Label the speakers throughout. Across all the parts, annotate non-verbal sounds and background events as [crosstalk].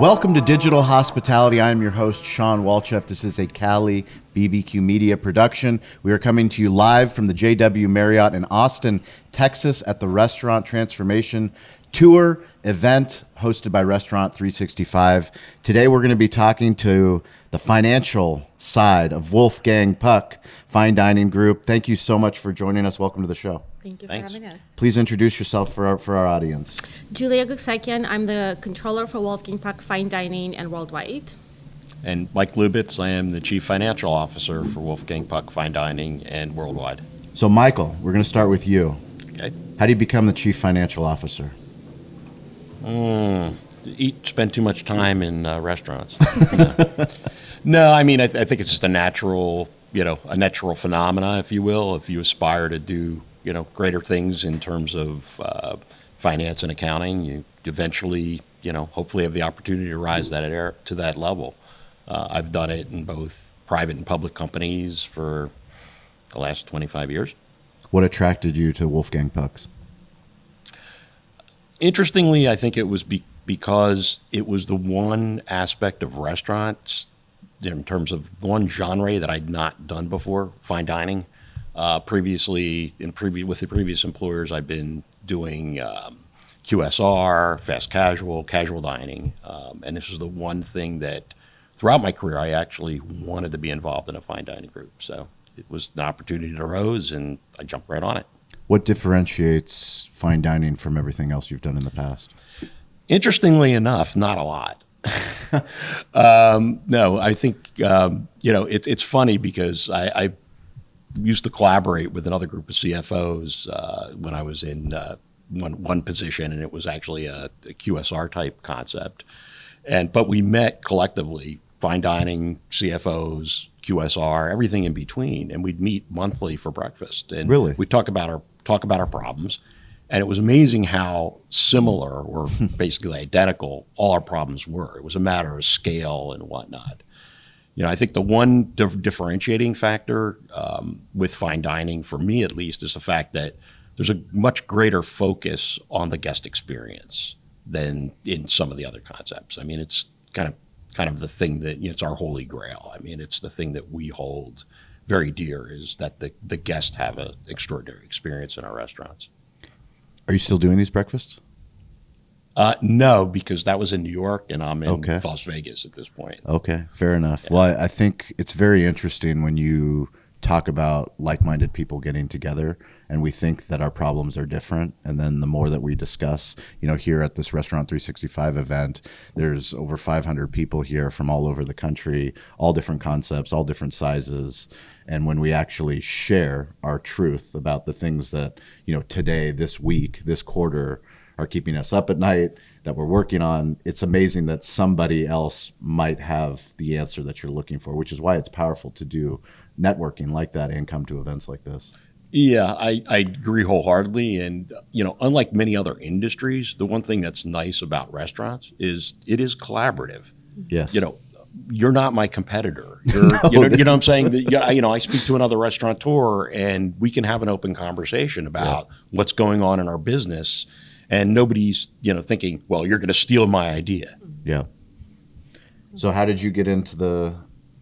Speaker 1: Welcome to Digital Hospitality. I am your host, Shawn Walchef. This is a Cali BBQ Media production. We are coming to you live from the JW Marriott in Austin, Texas, at the Restaurant Transformation Tour event hosted by Restaurant 365. Today, we're going to be talking to the financial side of Wolfgang Puck Fine Dining Group. Thank you so much for joining us. Welcome to the show.
Speaker 2: Thank you
Speaker 3: Thanks.
Speaker 2: for having us.
Speaker 1: Please introduce yourself for our, for our audience.
Speaker 2: Julia Gokcekian, I'm the controller for Wolfgang Puck Fine Dining and Worldwide.
Speaker 3: And Mike Lubitz, I am the Chief Financial Officer for Wolfgang Puck Fine Dining and Worldwide.
Speaker 1: So, Michael, we're going to start with you.
Speaker 3: Okay.
Speaker 1: How do you become the Chief Financial Officer?
Speaker 3: Eat, spend too much time in uh, restaurants. [laughs] no, I mean, I, th- I think it's just a natural, you know, a natural phenomena, if you will. If you aspire to do, you know, greater things in terms of uh, finance and accounting, you eventually, you know, hopefully have the opportunity to rise that air, to that level. Uh, I've done it in both private and public companies for the last 25 years.
Speaker 1: What attracted you to Wolfgang Puck's?
Speaker 3: Interestingly, I think it was be- because it was the one aspect of restaurants in terms of one genre that I'd not done before, fine dining. Uh, previously, in previ- with the previous employers, I've been doing um, QSR, fast casual, casual dining, um, and this was the one thing that throughout my career I actually wanted to be involved in a fine dining group. So it was an opportunity that arose, and I jumped right on it.
Speaker 1: What differentiates fine dining from everything else you've done in the past?
Speaker 3: Interestingly enough, not a lot. [laughs] um, no, I think um, you know it's it's funny because I, I used to collaborate with another group of CFOs uh, when I was in uh, one one position, and it was actually a, a QSR type concept. And but we met collectively, fine dining CFOs, QSR, everything in between, and we'd meet monthly for breakfast. And
Speaker 1: Really?
Speaker 3: we talk about our talk about our problems. And it was amazing how similar or [laughs] basically identical all our problems were. It was a matter of scale and whatnot. You know, I think the one dif- differentiating factor um, with fine dining, for me at least, is the fact that there's a much greater focus on the guest experience than in some of the other concepts. I mean, it's kind of kind of the thing that you know, it's our holy grail. I mean, it's the thing that we hold very dear is that the the guests have an extraordinary experience in our restaurants.
Speaker 1: Are you still doing these breakfasts?
Speaker 3: Uh, no, because that was in New York, and I'm in
Speaker 1: Okay.
Speaker 3: Las Vegas at this point.
Speaker 1: Okay, fair enough. Well, I, I think it's very interesting when you talk about like-minded people getting together and we think that our problems are different and then the more that we discuss you know here at this restaurant 365 event there's over 500 people here from all over the country all different concepts all different sizes and when we actually share our truth about the things that you know today this week this quarter are keeping us up at night that we're working on it's amazing that somebody else might have the answer that you're looking for which is why it's powerful to do networking like that and come to events like this
Speaker 3: Yeah, I, I agree wholeheartedly. And, you know, unlike many other industries, the one thing that's nice about restaurants is it is collaborative.
Speaker 1: yes
Speaker 3: You know, you're not my competitor. [laughs] You're, you, know, you know what I'm saying? You know, I speak to another restaurateur and we can have an open conversation about what's going on in our business. And nobody's, you know, thinking, well, you're going to steal my idea.
Speaker 1: yeah. So how did you get into the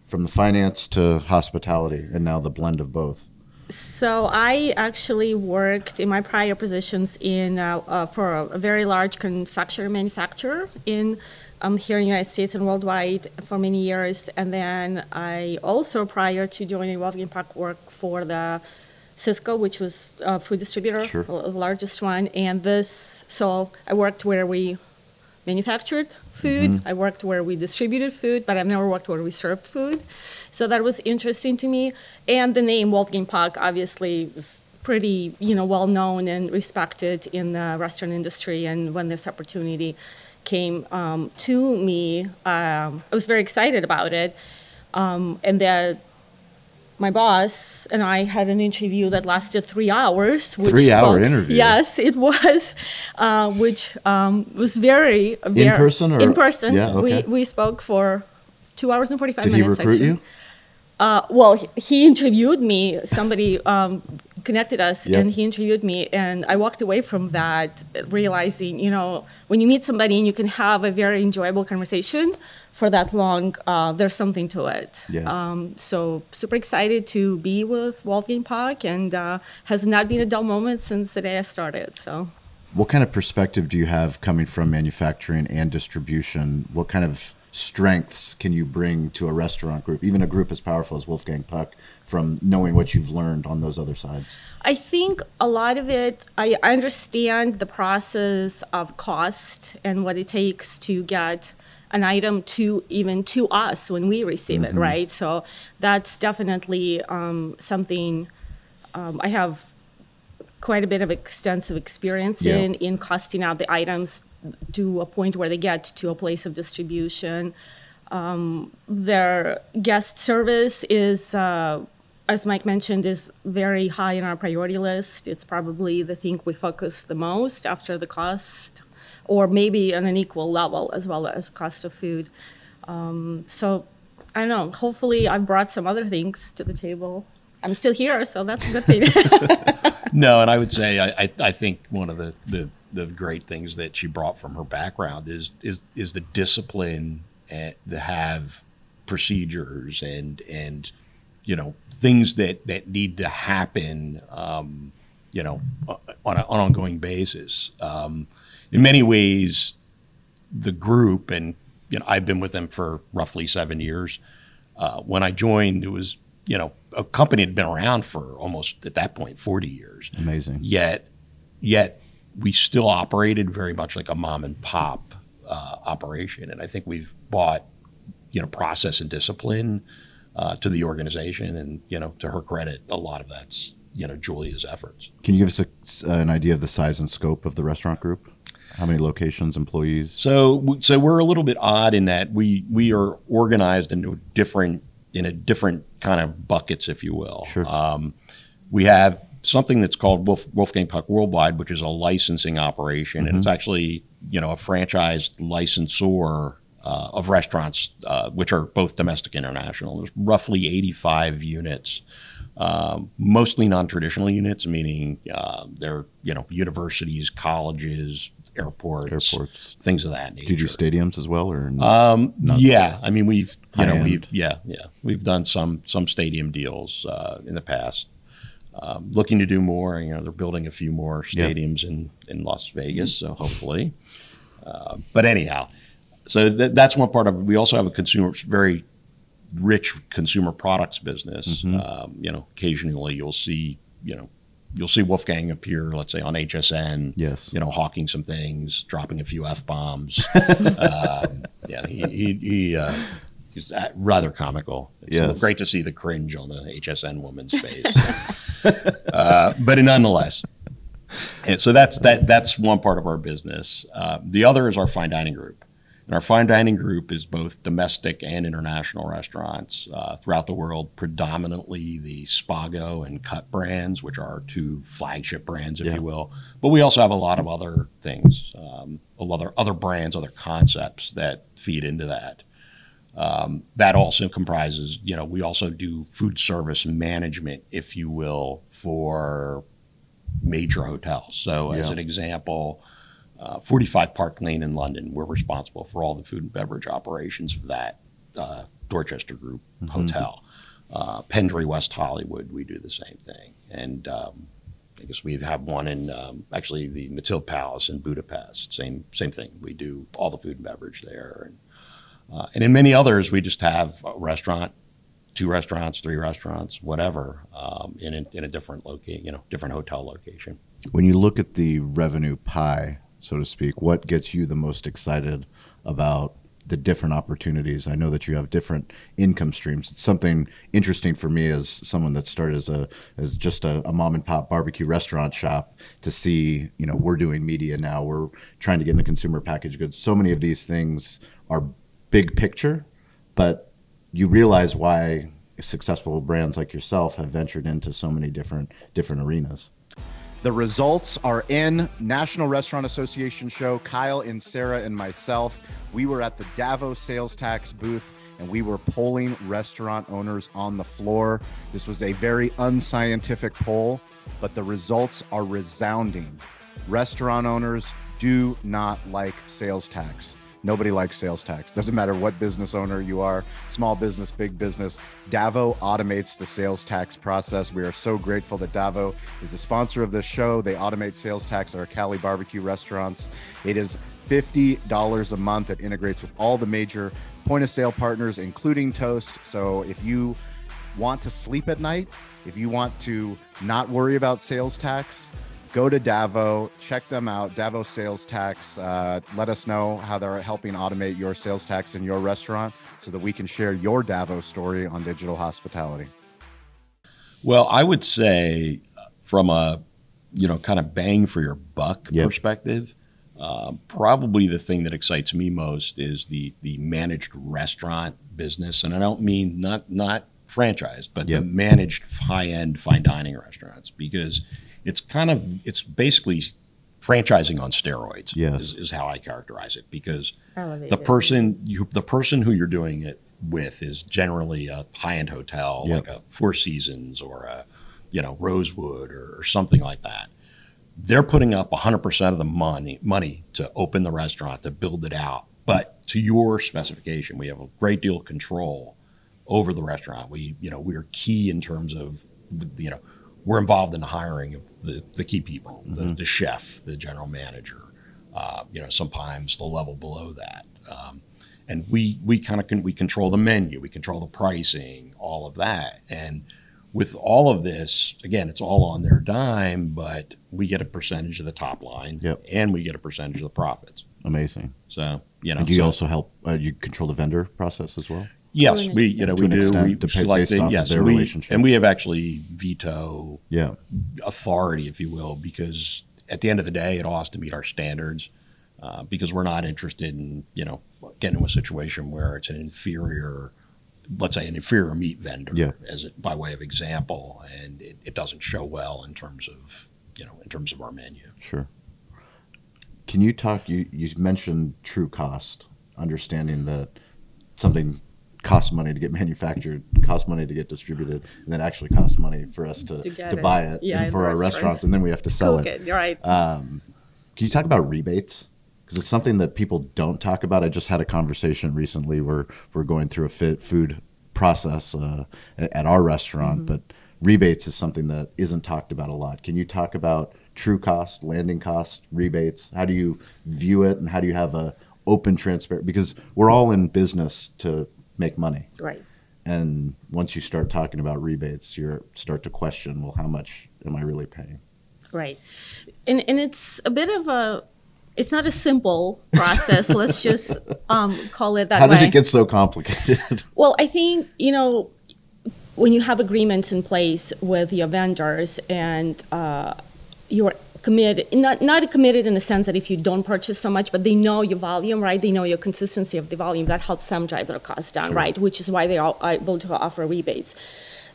Speaker 1: from the finance to hospitality and now the blend of both?
Speaker 2: So I actually worked in my prior positions in uh, uh, for a, a very large confectionery manufacturer in um, here in the United States and worldwide for many years, and then I also prior to joining Wolfgang Puck worked for the Sysco, which was a food distributor,
Speaker 1: Sure.
Speaker 2: the largest one, and this. So I worked where we manufactured food. I worked where we distributed food, but I've never worked where we served food. So that was interesting to me. And the name Wolfgang Puck obviously was pretty, you know, well known and respected in the restaurant industry. And when this opportunity came um, to me, um, I was very excited about it. Um, and that my boss and I had an interview that lasted three hours. Which
Speaker 1: Three-hour
Speaker 2: spoke-
Speaker 1: interview?
Speaker 2: Yes, it was, uh, which um, was very, very
Speaker 1: person or-
Speaker 2: in person.
Speaker 1: Yeah, okay.
Speaker 2: We we spoke for two hours and forty five minutes.
Speaker 1: did he recruit
Speaker 2: actually.
Speaker 1: you
Speaker 2: Uh, well, he, he interviewed me. Somebody um, connected us
Speaker 1: Yep.
Speaker 2: and he interviewed me and i walked away from that realizing you know when you meet somebody and you can have a very enjoyable conversation for that long uh, there's something to it
Speaker 1: Yeah.
Speaker 2: um, so super excited to be with wolfgang puck and uh, has not been a dull moment since the day i started so
Speaker 1: What kind of perspective do you have coming from manufacturing and distribution? What kind of strengths can you bring to a restaurant group, even a group as powerful as Wolfgang Puck, from knowing what you've learned on those other sides?
Speaker 2: I think a lot of it, I, understand the process of cost and what it takes to get an item to even to us when we receive it, right? So that's definitely um, something um, I have quite a bit of extensive experience
Speaker 1: Yeah.
Speaker 2: in in costing out the items to a point where they get to a place of distribution. Um, their guest service is, uh, as Mike mentioned, is very high in our priority list. It's probably the thing we focus the most after the cost, or maybe on an equal level as well as cost of food. Um, so I don't know. Hopefully, I've brought some other things to the table. I'm still here, so that's a good thing. [laughs] [laughs]
Speaker 3: No, and I would say I, I, I think one of the, the, the great things that she brought from her background is is is the discipline and to have procedures and and you know things that that need to happen um, you know on, a, on an ongoing basis. Um, in many ways, the group and you know I've been with them for roughly seven years. Uh, when I joined, it was you know a company had been around for almost at that point 40 years
Speaker 1: Amazing.
Speaker 3: yet yet we still operated very much like a mom and pop uh, operation and i think we've brought you know process and discipline uh, to the organization and you know to her credit a lot of that's you know julia's efforts
Speaker 1: Can you give us a, an idea of the size and scope of the restaurant group? How many locations, employees?
Speaker 3: So, so we're a little bit odd in that we we are organized into different in a different kind of buckets, if you will.
Speaker 1: Sure.
Speaker 3: Um, we have something that's called Wolf, Wolfgang Puck Worldwide, which is a licensing operation, and it's actually you know a franchised licensor uh, of restaurants, uh, which are both domestic and international. There's roughly 85 units. Um, mostly non-traditional units, meaning uh, they're you know universities, colleges, airports,
Speaker 1: Airports.
Speaker 3: things of that nature.
Speaker 1: Did you do stadiums as well, or?
Speaker 3: Um, yeah, I mean we've you know we've yeah yeah we've done some some stadium deals uh, in the past. Um, looking to do more. You know, they're building a few more
Speaker 1: Yeah.
Speaker 3: stadiums in in Las Vegas, so hopefully. Uh, but anyhow, so th- that's one part of it. We also have a consumer very rich consumer products business.
Speaker 1: Mm-hmm.
Speaker 3: Um, you know, occasionally you'll see you know you'll see Wolfgang appear, let's say on HSN
Speaker 1: yes.
Speaker 3: you know, hawking some things, dropping a few f bombs. [laughs] um, yeah, he he, he uh, he's uh, rather comical. It's
Speaker 1: Yes.
Speaker 3: great to see the cringe on the HSN woman's face. [laughs] [laughs] uh, but nonetheless, and so that's that that's one part of our business. Uh, the other is our fine dining group. And our fine dining group is both domestic and international restaurants uh, throughout the world, predominantly the Spago and Cut brands, which are our two flagship brands, if
Speaker 1: Yeah.
Speaker 3: you will. But we also have a lot of other things, um, a lot of other brands, other concepts that feed into that. Um, that also comprises, you know, we also do food service management, if you will, for major hotels. So, as an example, uh, 45 Park Lane in London, we're responsible for all the food and beverage operations of that uh, Dorchester Group hotel. Uh, Pendry West Hollywood, we do the same thing. And um, I guess we have one in um, actually the Matilda Palace in Budapest. Same same thing. We do all the food and beverage there, and uh, and in many others, we just have a restaurant, two restaurants, three restaurants, whatever, um, in a, in a different location, you know, different hotel location.
Speaker 1: When you look at the revenue pie, so to speak, what gets you the most excited about the different opportunities? I know that you have different income streams. It's something interesting for me as someone that started as a as just a, a mom and pop barbecue restaurant shop to see, you know, we're doing media now. We're trying to get into consumer packaged goods. So many of these things are big picture, but you realize why successful brands like yourself have ventured into so many different different arenas.
Speaker 4: The results are in National Restaurant Association show. Kyle and Sarah and myself, we were at the Davo's sales tax booth and we were polling restaurant owners on the floor. This was a very unscientific poll, but the results are resounding. Restaurant owners do not like sales tax. Nobody likes sales tax. Doesn't matter what business owner you are, small business, big business. Davo automates the sales tax process. We are so grateful that Davo is the sponsor of this show. They automate sales tax at our Cali barbecue restaurants. It is $50 a month. It integrates with all the major point of sale partners, including Toast. So if you want to sleep at night, if you want to not worry about sales tax, go to Davo, check them out. Davo Sales Tax. Uh, let us know how they're helping automate your sales tax in your restaurant so that we can share your Davo story on digital hospitality.
Speaker 3: Well, I would say from a you know kind of bang for your buck
Speaker 1: Yep.
Speaker 3: perspective, uh, probably the thing that excites me most is the the managed restaurant business, and I don't mean not not franchised, but
Speaker 1: Yep.
Speaker 3: the managed high end fine dining restaurants because it's kind of it's basically franchising on steroids.
Speaker 1: Yes.
Speaker 3: is, is how I characterize it because the
Speaker 2: Elevated.
Speaker 3: person you the person who you're doing it with is generally a high end hotel
Speaker 1: Yep.
Speaker 3: like a Four Seasons or a you know Rosewood or, or something like that. They're putting up 100% of the money money to open the restaurant to build it out, but to your specification, we have a great deal of control over the restaurant. We you know we're key in terms of you know we're involved in the hiring of the, the key people, the, the chef, the general manager, uh, you know, sometimes the level below that. Um, and we, we kind of can, we control the menu, we control the pricing, all of that. And with all of this, again, it's all on their dime, but we get a percentage of the top line
Speaker 1: Yep.
Speaker 3: and we get a percentage of the profits.
Speaker 1: Amazing.
Speaker 3: So, you know,
Speaker 1: And do you
Speaker 3: so-
Speaker 1: also help? Uh, you control the vendor process as well.
Speaker 3: Yes, we, you know,
Speaker 1: To
Speaker 3: we do,
Speaker 1: extent,
Speaker 3: we
Speaker 1: to pay
Speaker 3: select
Speaker 1: based
Speaker 3: the-
Speaker 1: off of
Speaker 3: yes,
Speaker 1: their
Speaker 3: we-
Speaker 1: relationship.
Speaker 3: And we have actually veto
Speaker 1: Yeah.
Speaker 3: authority, if you will, because at the end of the day, it all has to meet our standards. Uh, because we're not interested in, you know, getting into a situation where it's an inferior, let's say, an inferior meat vendor,
Speaker 1: Yeah.
Speaker 3: as it, by way of example, and it, it doesn't show well in terms of, you know, in terms of our menu.
Speaker 1: Sure. Can you talk? You you mentioned true cost, understanding that something costs money to get manufactured, costs money to get distributed, and then actually costs money for us to
Speaker 2: To
Speaker 1: to
Speaker 2: it.
Speaker 1: buy it
Speaker 2: Yeah,
Speaker 1: and for our
Speaker 2: restaurant.
Speaker 1: restaurants, and then we have to sell
Speaker 2: Cook
Speaker 1: it.
Speaker 2: right.
Speaker 1: Um, can you talk about rebates? Because it's something that people don't talk about. I just had a conversation recently where we're going through a fit food process uh, at our restaurant, but rebates is something that isn't talked about a lot. Can you talk about true cost, landing cost, rebates? How do you view it, and how do you have a open, transparent? Because we're all in business to make money,
Speaker 2: right.
Speaker 1: and once you start talking about rebates, you start to question, well, how much am I really paying?
Speaker 2: Right. And and it's a bit of a it's not a simple process. [laughs] Let's just um, call it that
Speaker 1: How
Speaker 2: way.
Speaker 1: did it get so complicated? [laughs]
Speaker 2: Well, I think, you know, when you have agreements in place with your vendors and uh, you're committed, not, not committed in the sense that if you don't purchase so much, but they know your volume, right? They know your consistency of the volume. That helps them drive their costs down,
Speaker 1: Sure.
Speaker 2: right? Which is why they are able to offer rebates.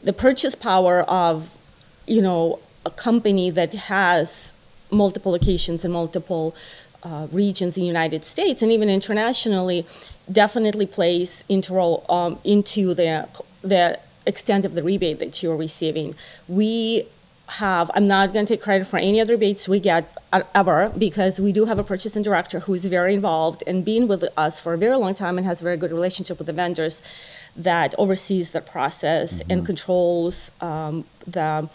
Speaker 2: The purchase power of, you know, a company that has multiple locations in multiple uh, regions in the United States and even internationally definitely plays into role um, into the the extent of the rebate that you're receiving. We have I'm not going to take credit for any other rebates we get uh, ever because we do have a purchasing director who is very involved and been with us for a very long time and has a very good relationship with the vendors that oversees the process and controls um, the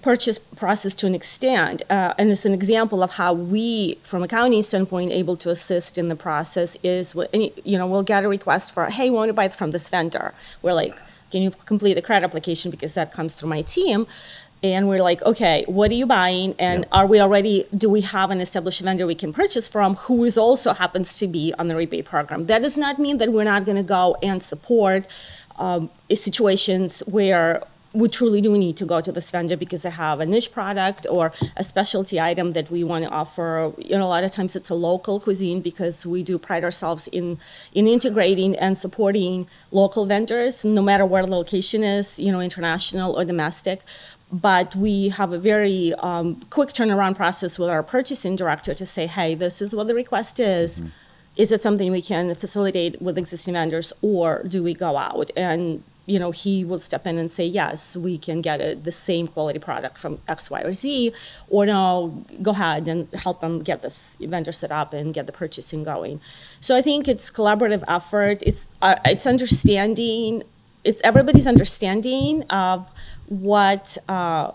Speaker 2: purchase process to an extent. Uh, and it's an example of how we, from accounting standpoint, able to assist in the process is, what- any- you know, we'll get a request for, hey, we want to buy from this vendor. We're like, can you complete the credit application because that comes through my team? And we're like, okay, what are you buying? And are we already, do we have an established vendor we can purchase from who is also happens to be on the rebate program? That does not mean that we're not going to go and support um, situations where we truly do need to go to this vendor because they have a niche product or a specialty item that we want to offer. You know, a lot of times it's a local cuisine because we do pride ourselves in in integrating and supporting local vendors, no matter where the location is, you know, international or domestic. But we have a very um, quick turnaround process with our purchasing director to say, hey, this is what the request is is it something we can facilitate with existing vendors or do we go out and you know he will step in and say yes we can get a, the same quality product from x y or z or no go ahead and help them get this vendor set up and get the purchasing going. So i think it's collaborative effort. It's uh, it's understanding it's everybody's understanding of what uh,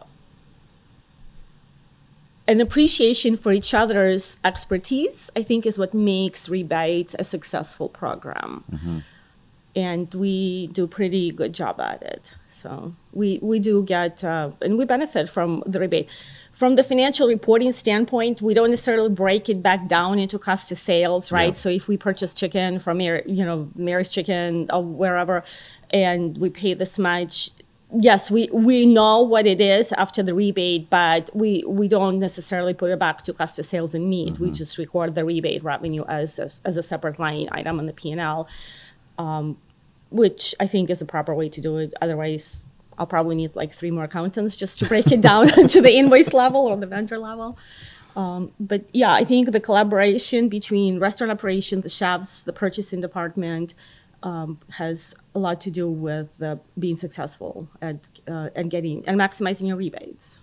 Speaker 2: an appreciation for each other's expertise, I think, is what makes rebates a successful program. And we do pretty good job at it. So we, we do get, uh, and we benefit from the rebate. From the financial reporting standpoint, we don't necessarily break it back down into cost of sales, right?
Speaker 1: Yeah.
Speaker 2: So if we purchase chicken from, Mary, you know, Mary's Chicken or wherever, and we pay this much, yes, we, we know what it is after the rebate, but we, we don't necessarily put it back to cost of sales and meat. We just record the rebate revenue as a, as a separate line item on the P and L, um, which I think is a proper way to do it. Otherwise, I'll probably need like three more accountants just to break it [laughs] down [laughs] to the invoice level or the vendor level. Um, but yeah, I think the collaboration between restaurant operations, the chefs, the purchasing department, um, has a lot to do with uh, being successful at uh, and getting and maximizing your rebates.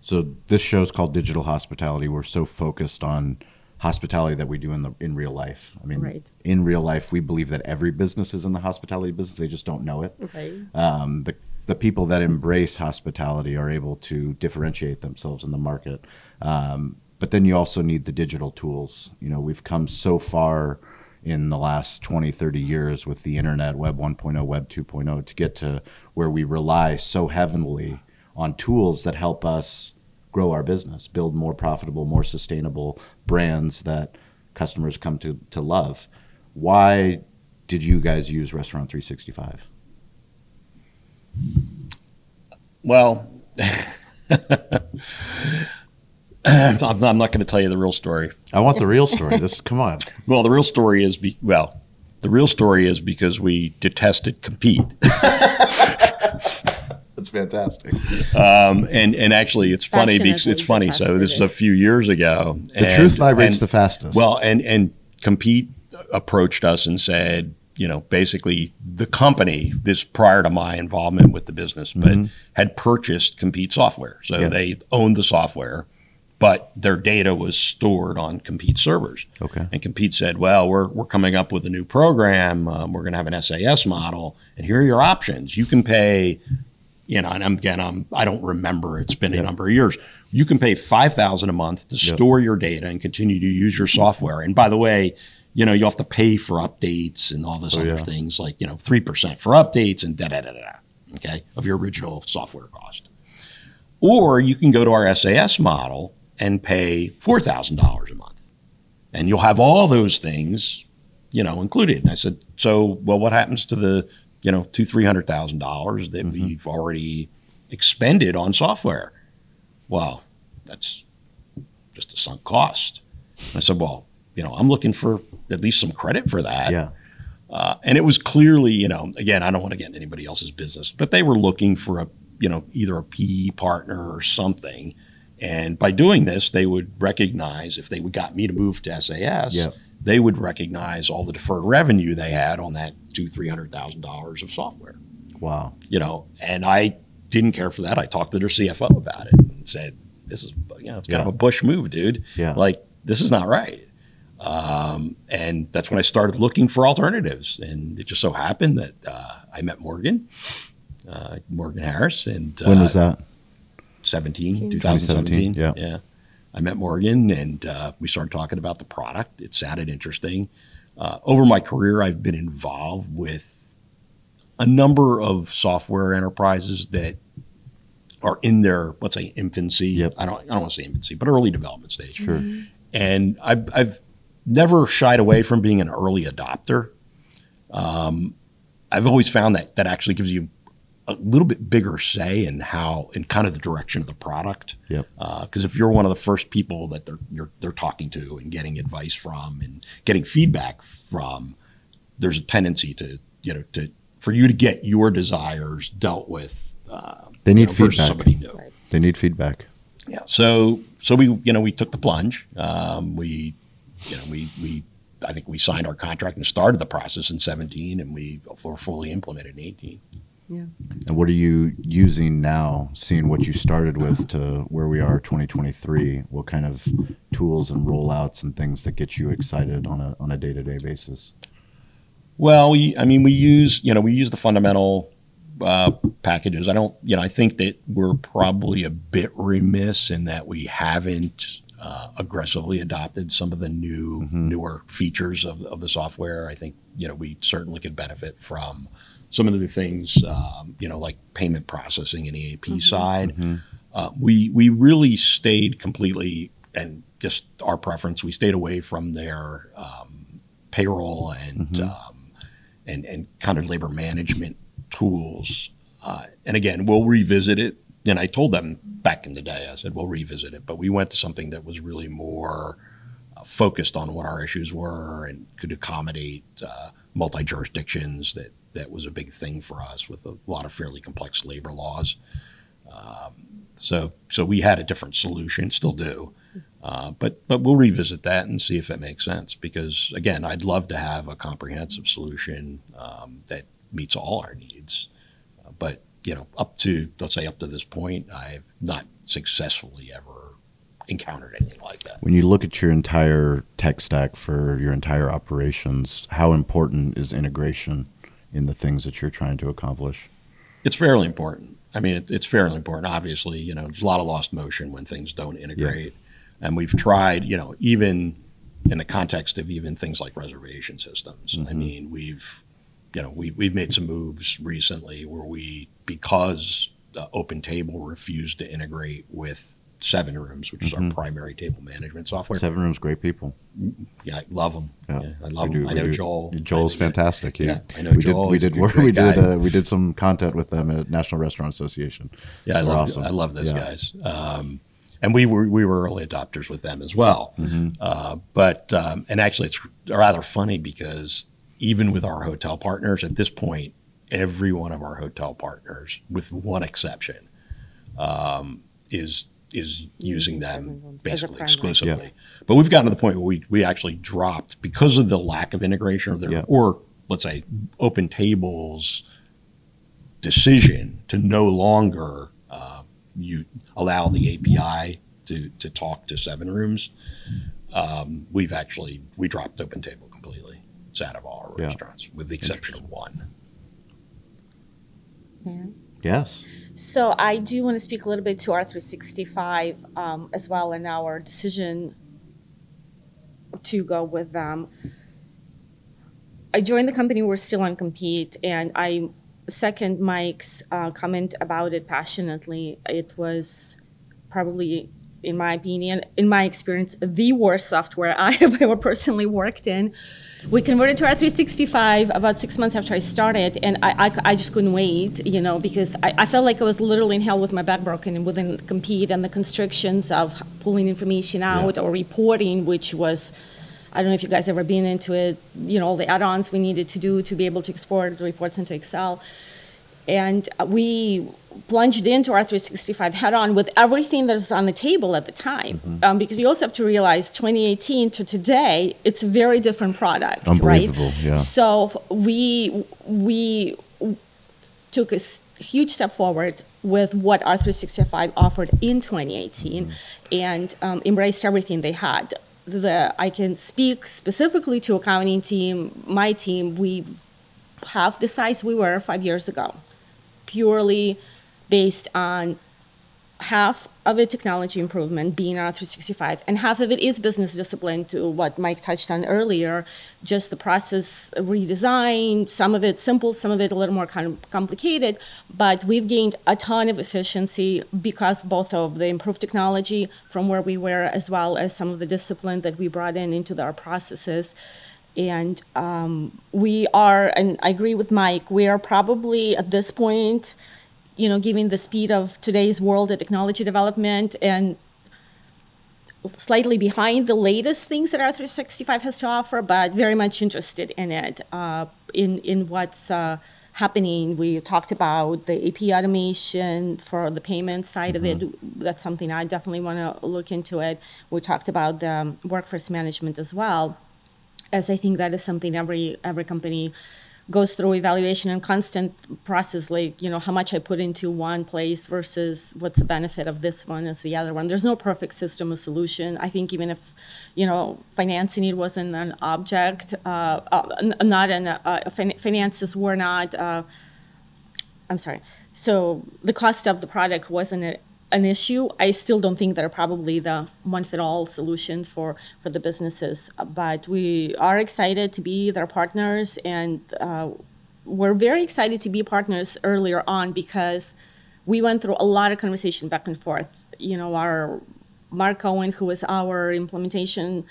Speaker 1: So this show is called Digital Hospitality. We're so focused on hospitality that we do in the in real life. I mean,
Speaker 2: Right.
Speaker 1: in real life, we believe that every business is in the hospitality business. They just don't know it.
Speaker 2: Right.
Speaker 1: Um, the the people that embrace hospitality are able to differentiate themselves in the market. Um, but then you also need the digital tools. You know, we've come so far in the last 20, 30 years with the internet, Web 1.0, Web 2.0, to get to where we rely so heavily on tools that help us grow our business, build more profitable, more sustainable brands that customers come to, to love. Why did you guys use Restaurant 365?
Speaker 3: Well, I'm, [laughs] I'm not going to tell you the real story.
Speaker 1: I want the real story. This, come on. [laughs]
Speaker 3: Well, the real story is be, well, the real story is because we detested Compeat. [laughs]
Speaker 1: That's fantastic.
Speaker 3: Um, and and actually, it's funny because it's funny. So this is a few years ago.
Speaker 1: The
Speaker 3: and-
Speaker 1: truth vibrates
Speaker 3: and-
Speaker 1: the fastest.
Speaker 3: Well, and and Compeat approached us and said, you know, basically the company, this prior to my involvement with the business, but had purchased Compeat software. So
Speaker 1: Yeah.
Speaker 3: they owned the software, but their data was stored on Compeat servers.
Speaker 1: okay.
Speaker 3: And Compeat said, "Well, we're we're coming up with a new program. Um, we're going to have an SaaS model, and here are your options. You can pay, you know, and I'm, again, I'm I don't remember. It's been a number of years. You can pay five thousand a month to
Speaker 1: Yep.
Speaker 3: store your data and continue to use your software. And by the way." You know, you have to pay for updates and all this
Speaker 1: Oh,
Speaker 3: other
Speaker 1: yeah.
Speaker 3: things like, you know, 3% for updates and da da da da, da, okay, of your original software cost. Or you can go to our SaaS model and pay $4,000 a month. And you'll have all those things, you know, included. And I said, so, well, what happens to the, you know, two, three hundred thousand dollars that we've already expended on software? Well, that's just a sunk cost. And I said, well, you know, I'm looking for at least some credit for that.
Speaker 1: Yeah.
Speaker 3: Uh, and it was clearly, you know, again, I don't want to get into anybody else's business, but they were looking for a, you know, either a PE partner or something. And by doing this, they would recognize if they would got me to move to SaaS,
Speaker 1: Yep.
Speaker 3: They would recognize all the deferred revenue they had on that two, three hundred thousand dollars of software.
Speaker 1: Wow.
Speaker 3: You know, and I didn't care for that. I talked to their CFO about it and said, "This is, you know, it's kind
Speaker 1: Yeah.
Speaker 3: of a Bush move, dude.
Speaker 1: Yeah.
Speaker 3: Like this is not right." Um, and that's when I started looking for alternatives. And it just so happened that uh, I met Morgan, uh, Morgan Harris, and
Speaker 1: When
Speaker 3: uh,
Speaker 1: was that?
Speaker 3: 17,
Speaker 1: 2017,
Speaker 3: 2017.
Speaker 1: yeah.
Speaker 3: Yeah. I met Morgan and uh, we started talking about the product. It sounded interesting. Uh, over my career, I've been involved with a number of software enterprises that are in their, let's say, infancy.
Speaker 1: Yep.
Speaker 3: I don't, I don't want to say infancy, but early development stage.
Speaker 1: Sure.
Speaker 3: And I've, I've never shied away from being an early adopter. Um, I've always found that that actually gives you a little bit bigger say in how, in kind of the direction of the product.
Speaker 1: Yep.
Speaker 3: Because if you're one of the first people that they're you're, they're talking to and getting advice from and getting feedback from, there's a tendency to you know to for you to get your desires dealt with. Uh,
Speaker 1: They
Speaker 3: you
Speaker 1: need
Speaker 3: know,
Speaker 1: feedback.
Speaker 3: Somebody new.
Speaker 1: They need feedback.
Speaker 3: Yeah. So so we you know we took the plunge. Um, we you know we we I think we signed our contract and started the process in 17, and we were fully implemented in 18.
Speaker 1: And what are you using now, seeing what you started with to where we are 2023? What kind of tools and rollouts and things that get you excited on a on a day-to-day basis?
Speaker 3: Well, we, I mean, we use, you know, we use the fundamental uh, packages. I don't, you know, I think that we're probably a bit remiss in that we haven't uh, aggressively adopted some of the new, newer features of, of the software. I think, you know, we certainly could benefit from some of the things, um, you know, like payment processing and EAP side. Uh, we we really stayed completely, and just our preference, we stayed away from their um, payroll and um, and and kind of labor management tools. Uh, and again, we'll revisit it. And I told them back in the day, I said we'll revisit it, but we went to something that was really more uh, focused on what our issues were and could accommodate uh, multi jurisdictions. That that was a big thing for us with a lot of fairly complex labor laws. Um, so so we had a different solution, still do. Uh, but but we'll revisit that and see if it makes sense. Because again, I'd love to have a comprehensive solution um, that meets all our needs. Uh, but you know, up to let's say up to this point, I've not successfully ever encountered anything like that.
Speaker 1: When you look at your entire tech stack for your entire operations, how important is integration in the things that you're trying to accomplish?
Speaker 3: It's fairly important. I mean, it, it's fairly important. Obviously, you know, there's a lot of lost motion when things don't integrate, and we've tried. You know, even in the context of even things like reservation systems. I mm-hmm. mean, we've, you know, we we've made some moves recently where we because the Open Table refused to integrate with Seven Rooms, which is our primary table management software.
Speaker 1: Seven Rooms, great people.
Speaker 3: Yeah, I love them.
Speaker 1: Yeah.
Speaker 3: Yeah, I love
Speaker 1: do-
Speaker 3: them. I know
Speaker 1: do.
Speaker 3: Joel.
Speaker 1: Joel's
Speaker 3: I-
Speaker 1: fantastic. He-
Speaker 3: Yeah, I know
Speaker 1: we
Speaker 3: Joel.
Speaker 1: Did, we did work. We did. Uh, we did some content with them at National Restaurant Association.
Speaker 3: Yeah, I love
Speaker 1: awesome.
Speaker 3: I love those
Speaker 1: Yeah.
Speaker 3: guys. Um, and we were we were early adopters with them as well.
Speaker 1: Mm-hmm.
Speaker 3: Uh, but um, and actually, it's rather funny because even with our hotel partners at this point, every one of our hotel partners, with one exception, um, is is using them
Speaker 2: Seven Rooms as a
Speaker 3: basically
Speaker 2: primary.
Speaker 3: exclusively. But we've gotten to the point where we we actually dropped because of the lack of integration or their
Speaker 1: Yeah.
Speaker 3: or let's say open tables decision to no longer uh, you allow the API to, to talk to seven rooms, um, we've actually we dropped open table completely. It's out of all our
Speaker 1: Yeah.
Speaker 3: restaurants, with the exception of one.
Speaker 1: Yes.
Speaker 2: So I do want to speak a little bit to R365 um, as well and our decision to go with them. I joined the company, we're still on Compeat, and I second Mike's uh, comment about it passionately. It was probably, in my opinion, in my experience, the worst software [laughs] I have ever personally worked in. We converted to R365 about six months after I started, and I, I, I just couldn't wait, you know, because I, I felt like I was literally in hell with my back broken and wouldn't Compeat, and the constrictions of pulling information out or reporting, which was, I don't know if you guys ever been into it, you know, all the add-ons we needed to do to be able to export the reports into Excel. And we plunged into R365 head on with everything that's on the table at the time. Um, because you also have to realize 2018 to today, it's a very different product, right?
Speaker 1: yeah.
Speaker 2: So we, we took a huge step forward with what R365 offered in 2018 and um, embraced everything they had. The, I can speak specifically to accounting team, my team, we have the size we were five years ago, purely based on half of it technology improvement being on 365 and half of it is business discipline to what mike touched on earlier just the process redesign some of it simple some of it a little more kind of complicated but we've gained a ton of efficiency because both of the improved technology from where we were as well as some of the discipline that we brought in into our processes. And um, we are and i agree with mike we are probably at this point you know, given the speed of today's world of technology development and slightly behind the latest things that R365 has to offer, but very much interested in it, uh, in, in what's uh, happening. We talked about the AP automation for the payment side of it. That's something I definitely want to look into it. We talked about the um, workforce management as well. as I think that is something every every company goes through evaluation and constant process like you know how much i put into one place versus what's the benefit of this one as the other one. There's no perfect system or solution. I think even if you know financing it wasn't an object uh, uh, not an uh, fin- finances were not uh, i'm sorry. So the cost of the product wasn't an issue i still don't think they're probably the one fit all solution for for the businesses. But we are excited to be their partners and uh, we're very excited to be partners earlier on because we went through a lot of conversation back and forth. You know our mark owen who was our implementation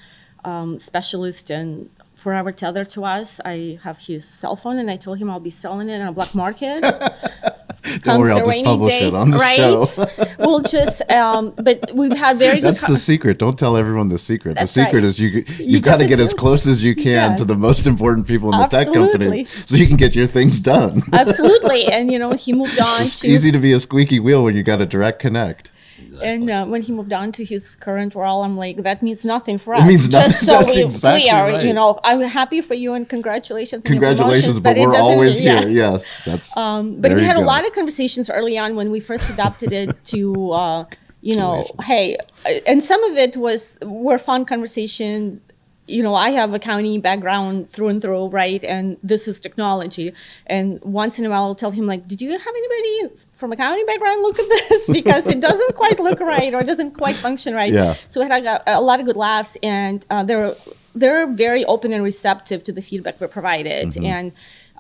Speaker 2: um, specialist and forever tethered to us i have his cell phone and i told him i'll be selling it on a black market [laughs]
Speaker 1: Don't worry, I'll just
Speaker 2: rainy
Speaker 1: publish
Speaker 2: day,
Speaker 1: it on the
Speaker 2: right?
Speaker 1: show. [laughs]
Speaker 2: we'll just, um, but we've had very good.
Speaker 1: That's
Speaker 2: co-
Speaker 1: the secret. Don't tell everyone the secret.
Speaker 2: That's
Speaker 1: the secret
Speaker 2: right.
Speaker 1: is you you've got to get as close as you can
Speaker 2: Yeah.
Speaker 1: to the most important people in the tech companies so you can get your things done.
Speaker 2: Absolutely, and you know he moved on
Speaker 1: It's
Speaker 2: to
Speaker 1: easy to be a squeaky wheel when you got a direct connect.
Speaker 2: And uh, when he moved on to his current role, I'm like that means nothing for us.
Speaker 1: It means
Speaker 2: Just
Speaker 1: nothing. [laughs]
Speaker 2: so
Speaker 1: That's
Speaker 2: we
Speaker 1: exactly
Speaker 2: clear,
Speaker 1: right.
Speaker 2: you know, I'm happy for you and congratulations. on your
Speaker 1: Congratulations, but,
Speaker 2: it
Speaker 1: we're
Speaker 2: doesn't-
Speaker 1: always here.
Speaker 2: yes.
Speaker 1: Yes, that's.
Speaker 2: Um, but we had a lot of conversations early on when we first adopted it [laughs] to, uh, you know, hey, uh, and some of it was were fun conversation. You know, I have accounting background through and through, right? And this is technology. And once in a while, I'll tell him like, "Did you have anybody from accounting background look at this [laughs] because it doesn't quite look right or it doesn't quite function right?"
Speaker 1: Yeah.
Speaker 2: So we had a, a lot of good laughs, and uh, they're they're very open and receptive to the feedback we provided and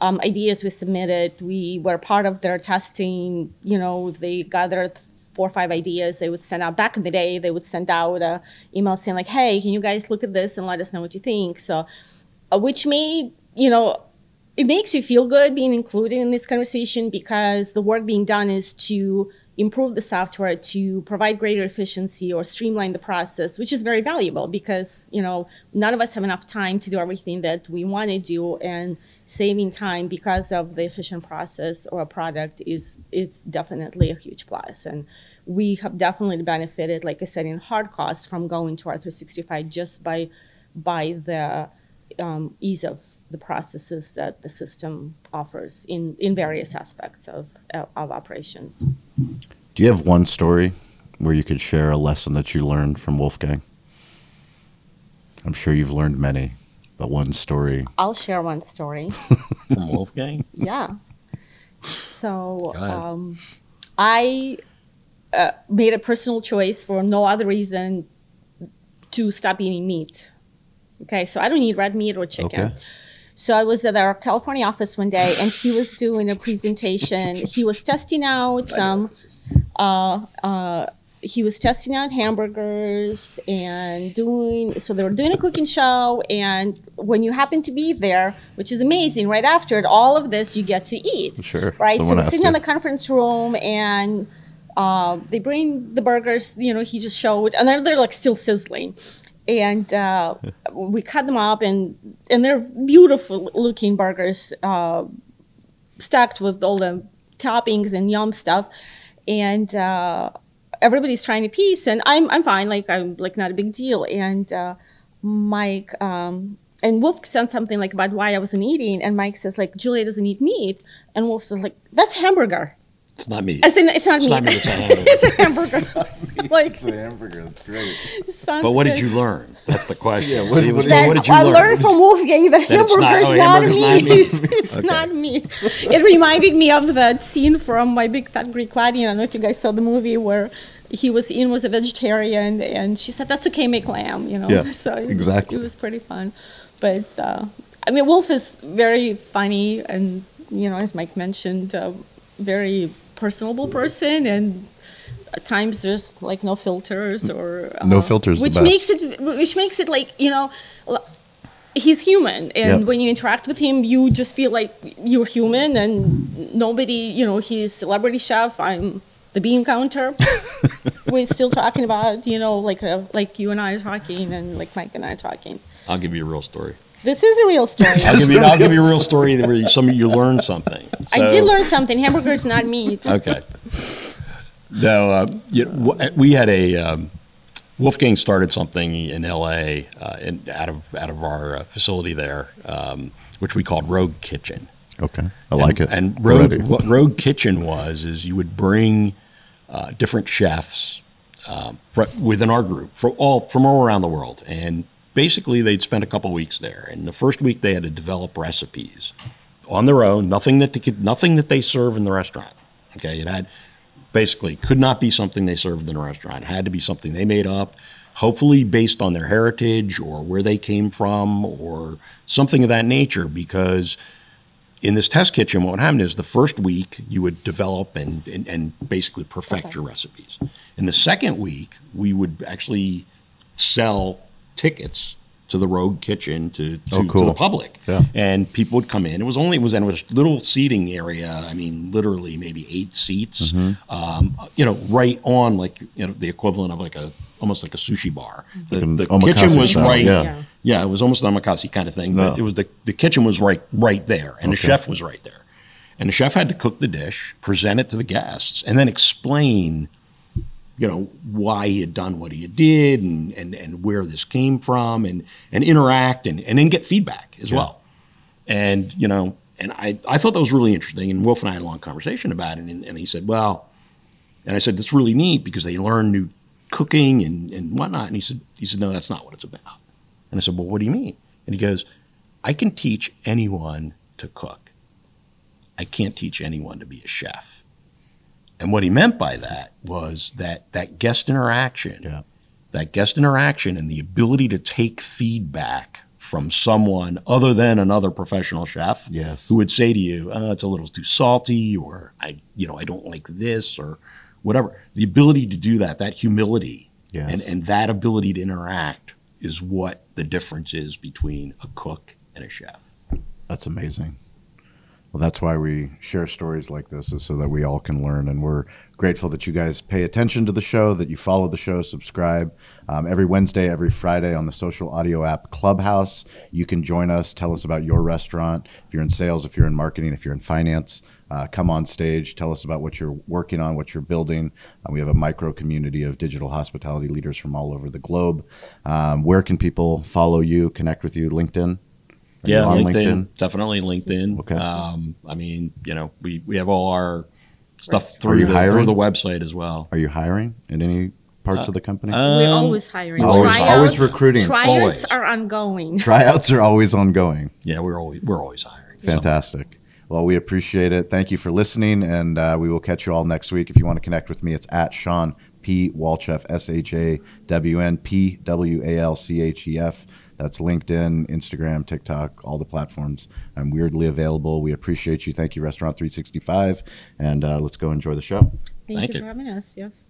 Speaker 2: um, ideas we submitted. We were part of their testing. You know, they gathered four or five ideas they would send out back in the day. They would send out a email saying like, "Hey, can you guys look at this and let us know what you think?" So, uh, which made you know it makes you feel good being included in this conversation because the work being done is to improve the software to provide greater efficiency or streamline the process which is very valuable because you know none of us have enough time to do everything that we want to do and saving time because of the efficient process or product is is definitely a huge plus. plus and we have definitely benefited like i said in hard costs from going to r365 just by by the um, ease of the processes that the system offers in, in various aspects of, of operations.
Speaker 1: Do you have one story where you could share a lesson that you learned from Wolfgang? I'm sure you've learned many, but one story.
Speaker 2: I'll share one story. [laughs]
Speaker 3: from Wolfgang.
Speaker 2: yeah. So um, I uh, made a personal choice for no other reason to stop eating meat. Okay, so I don't eat red meat or chicken.
Speaker 1: Okay.
Speaker 2: So I was at our California office one day, and he was doing a presentation. He was testing out some. Uh, uh, he was testing out hamburgers and doing. So they were doing a cooking show, and when you happen to be there, which is amazing, right after it, all of this you get to eat.
Speaker 1: Sure.
Speaker 2: Right. so we're sitting
Speaker 1: to.
Speaker 2: in the conference room, and uh, they bring the burgers. You know, he just showed, and they're, they're like still sizzling and uh, we cut them up and and they're beautiful looking burgers uh, stacked with all the toppings and yum stuff. And uh, everybody's trying a piece and I'm, I'm fine. Like i'm like not a big deal. And uh, mike um, and wolf said something like about why i wasn't eating. And mike says like julia doesn't eat meat. And wolf says like that's hamburger
Speaker 3: It's not me.
Speaker 2: I said, it's not
Speaker 3: It's
Speaker 2: meat.
Speaker 3: not meat, [laughs] it's a hamburger.
Speaker 2: it's a [laughs] hamburger. like,
Speaker 1: It's a hamburger. That's great.
Speaker 2: sounds
Speaker 3: But what did you learn? That's the question.
Speaker 1: Yeah, what-
Speaker 3: See,
Speaker 1: what
Speaker 2: that
Speaker 3: what did you
Speaker 2: I
Speaker 3: learn?
Speaker 2: learned from Wolfgang that,
Speaker 3: That it's not-
Speaker 2: hamburger's
Speaker 3: oh,
Speaker 2: not,
Speaker 3: hamburger's
Speaker 2: meat.
Speaker 3: not meat.
Speaker 2: It's, [laughs] it's
Speaker 3: Okay.
Speaker 2: not meat. It reminded me of that scene from My Big Fat Greek Wedding. I don't know if you guys saw the movie where he was in was a vegetarian, and she said, "That's okay, make lamb." You know,
Speaker 1: Yeah,
Speaker 2: so it
Speaker 1: exactly.
Speaker 2: Was, it was pretty fun, but uh, I mean, Wolf is very funny, and you know, as Mike mentioned, uh, very personable person, and at times there's like no filters or uh,
Speaker 1: No filters,
Speaker 2: which makes it which makes it like you know he's human and
Speaker 1: Yep.
Speaker 2: when you interact with him you just feel like you're human and nobody you know he's celebrity chef i'm the bean counter [laughs] we're still talking about you know like uh, like you and i are talking and like mike and i are talking
Speaker 3: I'll give you a real story.
Speaker 2: This is a real story
Speaker 3: I'll give you. I'll give you a real story [laughs] where you, some you learn something.
Speaker 2: i did learn something hamburger's not meat
Speaker 3: Okay. No, uh, you know, we had a um, Wolfgang started something in L.A. Uh, in, out of out of our uh, facility there, um, which we called Rogue Kitchen.
Speaker 1: Okay, I like it.
Speaker 3: And Rogue,
Speaker 1: already.
Speaker 3: what Rogue Kitchen was is you would bring uh, different chefs um, fr- within our group from all from all around the world, and basically they'd spend a couple weeks there. And the first week they had to develop recipes on their own, nothing that they could, nothing that they serve in the restaurant. Okay, it had basically could not be something they served in a restaurant. It had to be something they made up, hopefully based on their heritage or where they came from or something of that nature. Because in this test kitchen, what would happen is the first week you would develop and, and, and basically perfect
Speaker 2: Okay.
Speaker 3: your recipes. In the second week, we would actually sell tickets to the Rogue Kitchen to, to,
Speaker 1: Oh,
Speaker 3: to the public.
Speaker 1: Yeah.
Speaker 3: And people would come in. It was only it was in a little seating area. I mean, literally maybe eight seats.
Speaker 1: Mm-hmm.
Speaker 3: Um, you know, right on like you know the equivalent of like a almost like a sushi bar. The, the kitchen was
Speaker 1: style,
Speaker 3: right.
Speaker 1: yeah.
Speaker 2: Yeah.
Speaker 3: It was almost an omakase kind of thing, but it was the the kitchen was right right there, and the chef was right there, and the chef had to cook the dish, present it to the guests, and then explain, you know, why he had done what he did, and and and where this came from, and and interact, and and then get feedback as
Speaker 1: Yeah.
Speaker 3: well, and you know, and I I thought that was really interesting, and Wolf and I had a long conversation about it, and, and he said, well, and I said that's really neat because they learn new cooking and and whatnot, and he said he said no, that's not what it's about. And I said, Well, what do you mean? And he goes, I can teach anyone to cook. I can't teach anyone to be a chef. And what he meant by that was that that guest interaction,
Speaker 1: Yeah.
Speaker 3: that guest interaction and the ability to take feedback from someone other than another professional chef
Speaker 1: Yes.
Speaker 3: who would say to you, uh, it's a little too salty or I, you know, I don't like this or whatever. The ability to do that, that humility
Speaker 1: Yes.
Speaker 3: and, and that ability to interact is what the difference is between a cook and a chef.
Speaker 1: That's amazing. Well, that's why we share stories like this, is so that we all can learn. And we're grateful that you guys pay attention to the show, that you follow the show, subscribe. Um, every Wednesday, every Friday on the social audio app Clubhouse, you can join us, tell us about your restaurant. If you're in sales, if you're in marketing, if you're in finance, uh, come on stage, tell us about what you're working on, what you're building. Uh, we have a micro community of digital hospitality leaders from all over the globe. Um, where can people follow you, connect with you? LinkedIn? Are
Speaker 3: yeah,
Speaker 1: on
Speaker 3: LinkedIn, definitely LinkedIn.
Speaker 1: Okay.
Speaker 3: Um, I mean, you know, we, we have all our stuff
Speaker 2: Are
Speaker 3: through the,
Speaker 1: hiring?
Speaker 3: through the website as well.
Speaker 1: Are you hiring in any parts of the company?
Speaker 2: We're
Speaker 3: Um,
Speaker 2: always hiring.
Speaker 1: always-
Speaker 2: Tryouts-
Speaker 1: always recruiting.
Speaker 2: Tryouts
Speaker 3: Always.
Speaker 2: are ongoing. [laughs]
Speaker 1: Tryouts are always ongoing.
Speaker 3: Yeah, we're always we're always hiring. So-
Speaker 1: Fantastic. Well, we appreciate it. Thank you for listening, and uh, we will catch you all next week. If you want to connect with me, it's at Shawn P. Walchef, S H A W N P W A L C H E F. That's LinkedIn, Instagram, TikTok, all the platforms. I'm weirdly available. We appreciate you. Thank you, Restaurant 365. And uh, let's go enjoy the show.
Speaker 2: Thank,
Speaker 3: Thank
Speaker 2: you
Speaker 3: you.
Speaker 2: for having us. Yes.